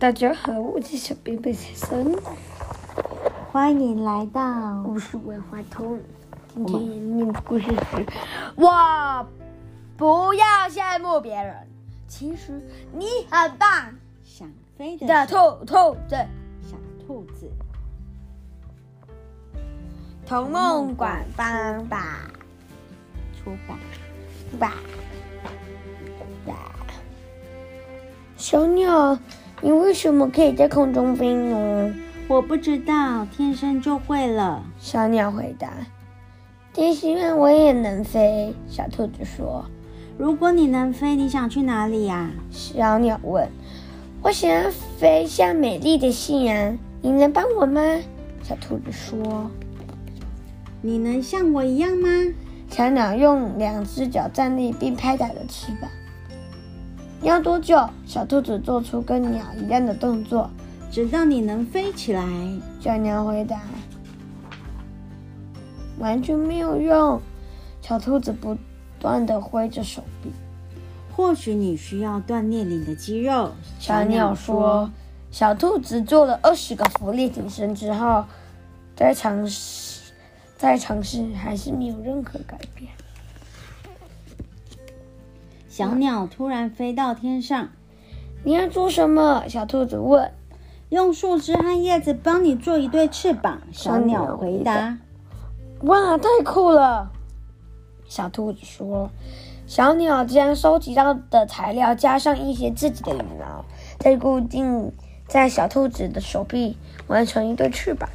大家好，我是小贝贝先生，欢迎来到故事文化通。今天念的故事是：我不要羡慕别人，其实你很棒。想飞的的兔兔子，小兔子，童梦馆帮吧，出版吧吧。小鸟，你为什么可以在空中飞呢？我不知道，天生就会了。小鸟回答。也希望我也能飞。小兔子说。如果你能飞，你想去哪里呀？小鸟问。我想要飞向美丽的夕阳，你能帮我吗？小兔子说。你能像我一样吗？小鸟用两只脚站立并拍打着翅膀。要多久？小兔子做出跟鸟一样的动作，直到你能飞起来。小鸟回答。完全没有用。小兔子不断的挥着手臂。或许你需要锻炼你的肌肉，小鸟说。小兔子做了二十个浮力挺身之后，再尝试，再尝试，还是没有任何改变。小鸟突然飞到天上。你要做什么？小兔子问。用树枝和叶子帮你做一对翅膀。小鸟回答。哇，太酷了！小兔子说。小鸟将收集到的材料加上一些自己的羽毛，再固定在小兔子的手臂，完成一对翅膀。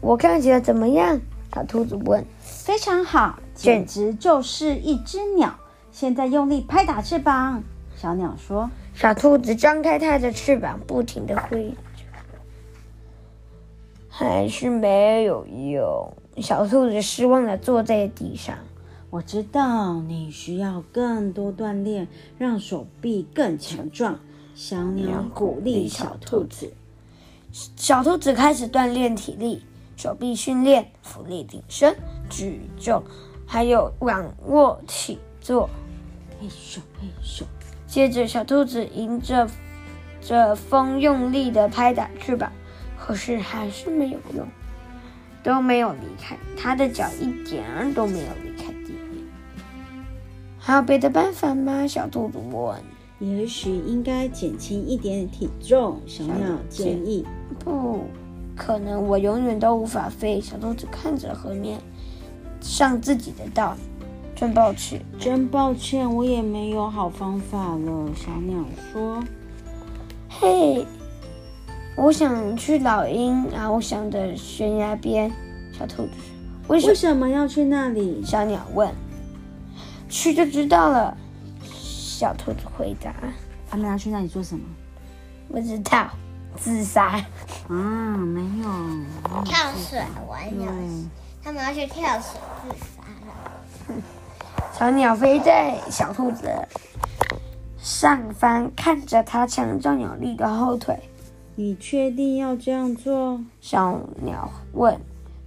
我看起来怎么样？小兔子问。非常好，简直就是一只鸟。现在用力拍打翅膀。小鸟说。小兔子张开它的翅膀，不停的挥着，还是没有用。小兔子失望的坐在地上。我知道你需要更多锻炼，让手臂更强壮。小鸟鼓励小兔子。小兔子开始锻炼体力，手臂训练、伏地挺身、举重，还有仰卧起坐。嘿咻嘿咻。接着，小兔子迎着着风用力地拍打翅膀，可是还是没有用，都没有离开它的脚，一点儿都没有离开地面。还有别的办法吗？小兔子问。也许应该减轻一点体重。小鸟建议。不可能，我永远都无法飞。小兔子看着河面上自己的倒影，真抱歉，真抱歉，我也没有好方法了。小鸟说。嘿，我想去老鹰翱翔的悬崖边。小兔子说。为什，为什么要去那里？小鸟问。去就知道了，小兔子回答。他们要去那里做什么？不知道，自杀。啊，没有。跳水玩游戏，他们要去跳水自杀了。小鸟飞在小兔子上方，看着它强壮有力的后腿。你确定要这样做？小鸟问。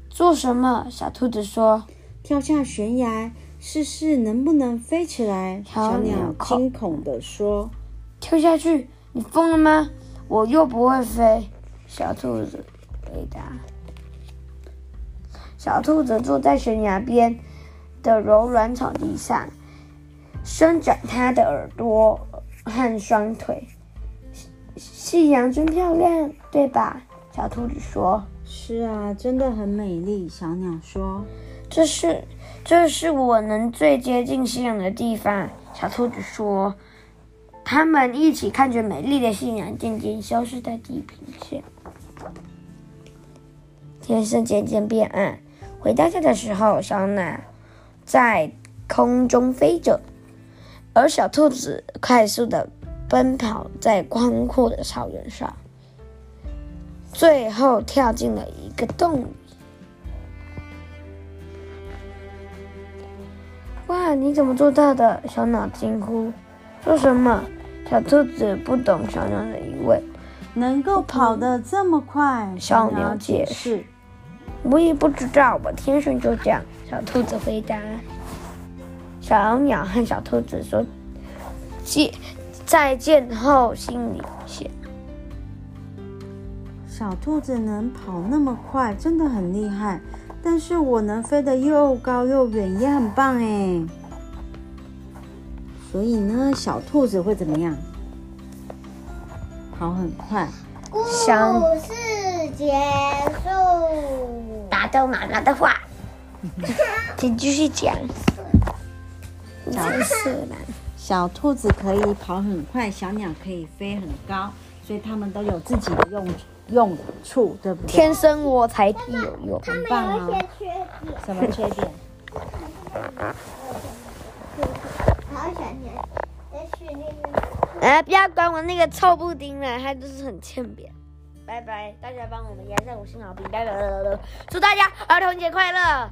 做什么？小兔子说。跳下悬崖。试试能不能飞起来？小鸟惊恐地说：“跳下去！你疯了吗？我又不会飞。”小兔子回答。小兔子坐在悬崖边的柔软草地上，伸展它的耳朵和双腿。夕阳真漂亮，对吧？小兔子说：“是啊，真的很美丽。”小鸟说：“这是。”这是我能最接近夕阳的地方，小兔子说。他们一起看着美丽的夕阳渐渐消失在地平线。天色渐渐变暗，回到家的时候，小鸟在空中飞着，而小兔子快速的奔跑在宽阔的草原上，最后跳进了一个洞里。哇！你怎么做到的？小鸟惊呼。说什么？小兔子不懂小鸟的疑问。能够跑得这么快？小鸟解释。我也不知道，我天生就这样。小兔子回答。小鸟和小兔子说：“见再见后心里想：小兔子能跑那么快，真的很厉害。但是我能飞得又高又远，也很棒哎。所以呢，小兔子会怎么样？跑很快。故事结束。打到妈妈的话，请继续讲。小兔子可以跑很快，小鸟可以飞很高，所以它们都有自己的用用处，对不对？天生我才必有用，很棒啊！什么缺点？好想念，哎，不要管我那个臭布丁了，他就是很欠扁。拜拜，大家帮我们压一下五星好评，拜拜，祝大家儿童节快乐。